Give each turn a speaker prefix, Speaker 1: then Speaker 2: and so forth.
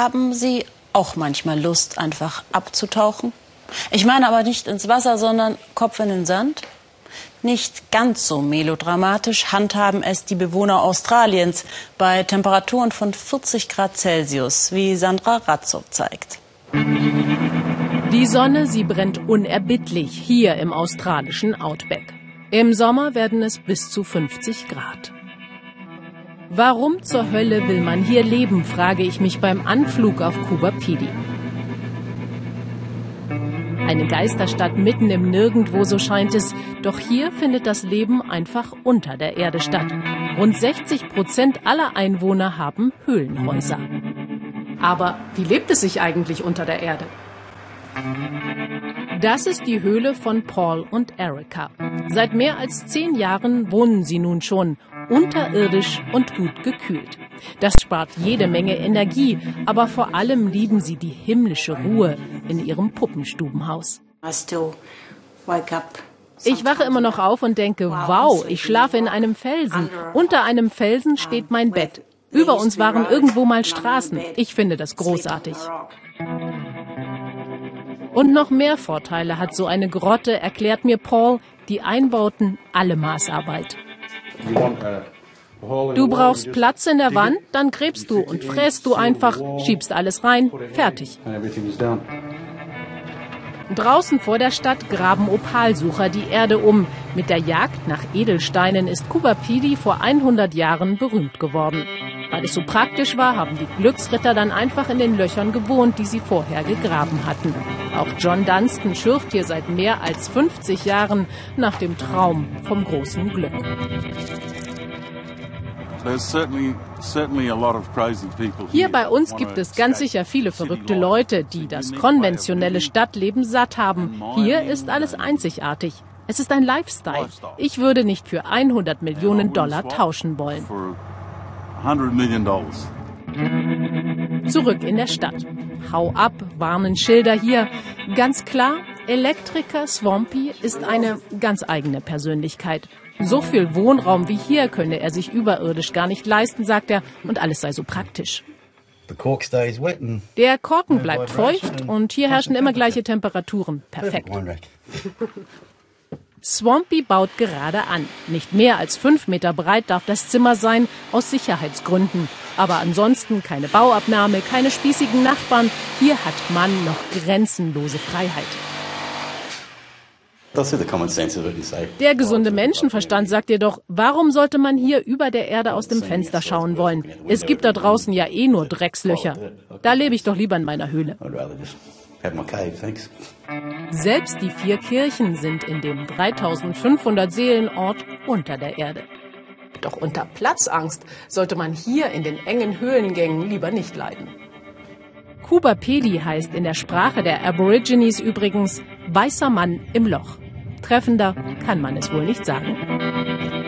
Speaker 1: Haben Sie auch manchmal Lust, einfach abzutauchen? Ich meine aber nicht ins Wasser, sondern Kopf in den Sand? Nicht ganz so melodramatisch handhaben es die Bewohner Australiens bei Temperaturen von 40 Grad Celsius, wie Sandra Razzo zeigt.
Speaker 2: Die Sonne, sie brennt unerbittlich hier im australischen Outback. Im Sommer werden es bis zu 50 Grad. Warum zur Hölle will man hier leben, frage ich mich beim Anflug auf Kuba Pidi. Eine Geisterstadt mitten im Nirgendwo, so scheint es. Doch hier findet das Leben einfach unter der Erde statt. Rund 60 Prozent aller Einwohner haben Höhlenhäuser.
Speaker 3: Aber wie lebt es sich eigentlich unter der Erde?
Speaker 2: Das ist die Höhle von Paul und Erica. Seit mehr als zehn Jahren wohnen sie nun schon unterirdisch und gut gekühlt. Das spart jede Menge Energie, aber vor allem lieben sie die himmlische Ruhe in ihrem Puppenstubenhaus. Ich wache immer noch auf und denke, wow, ich schlafe in einem Felsen. Unter einem Felsen steht mein Bett. Über uns waren irgendwo mal Straßen. Ich finde das großartig. Und noch mehr Vorteile hat so eine Grotte, erklärt mir Paul, die Einbauten alle Maßarbeit. Du brauchst Platz in der Wand, dann gräbst du und fräst du einfach, schiebst alles rein, fertig. Draußen vor der Stadt graben Opalsucher die Erde um. Mit der Jagd nach Edelsteinen ist Kubapidi vor 100 Jahren berühmt geworden. Weil es so praktisch war, haben die Glücksritter dann einfach in den Löchern gewohnt, die sie vorher gegraben hatten. Auch John Dunstan schürft hier seit mehr als 50 Jahren nach dem Traum vom großen Glück. Hier bei uns gibt es ganz sicher viele verrückte Leute, die das konventionelle Stadtleben satt haben. Hier ist alles einzigartig. Es ist ein Lifestyle. Ich würde nicht für 100 Millionen Dollar tauschen wollen. Zurück in der Stadt. Hau ab, warnen Schilder hier. Ganz klar, Elektriker Swampy ist eine ganz eigene Persönlichkeit. So viel Wohnraum wie hier könne er sich überirdisch gar nicht leisten, sagt er, und alles sei so praktisch. Der Korken bleibt feucht und hier herrschen immer gleiche Temperaturen. Perfekt. Swampy baut gerade an. Nicht mehr als fünf Meter breit darf das Zimmer sein, aus Sicherheitsgründen. Aber ansonsten keine Bauabnahme, keine spießigen Nachbarn. Hier hat man noch grenzenlose Freiheit. Der gesunde Menschenverstand sagt dir doch, warum sollte man hier über der Erde aus dem Fenster schauen wollen? Es gibt da draußen ja eh nur Dreckslöcher. Da lebe ich doch lieber in meiner Höhle. Selbst die vier Kirchen sind in dem 3500 Seelenort unter der Erde.
Speaker 3: Doch unter Platzangst sollte man hier in den engen Höhlengängen lieber nicht leiden.
Speaker 2: Kuba Pedi heißt in der Sprache der Aborigines übrigens weißer Mann im Loch. Treffender kann man es wohl nicht sagen.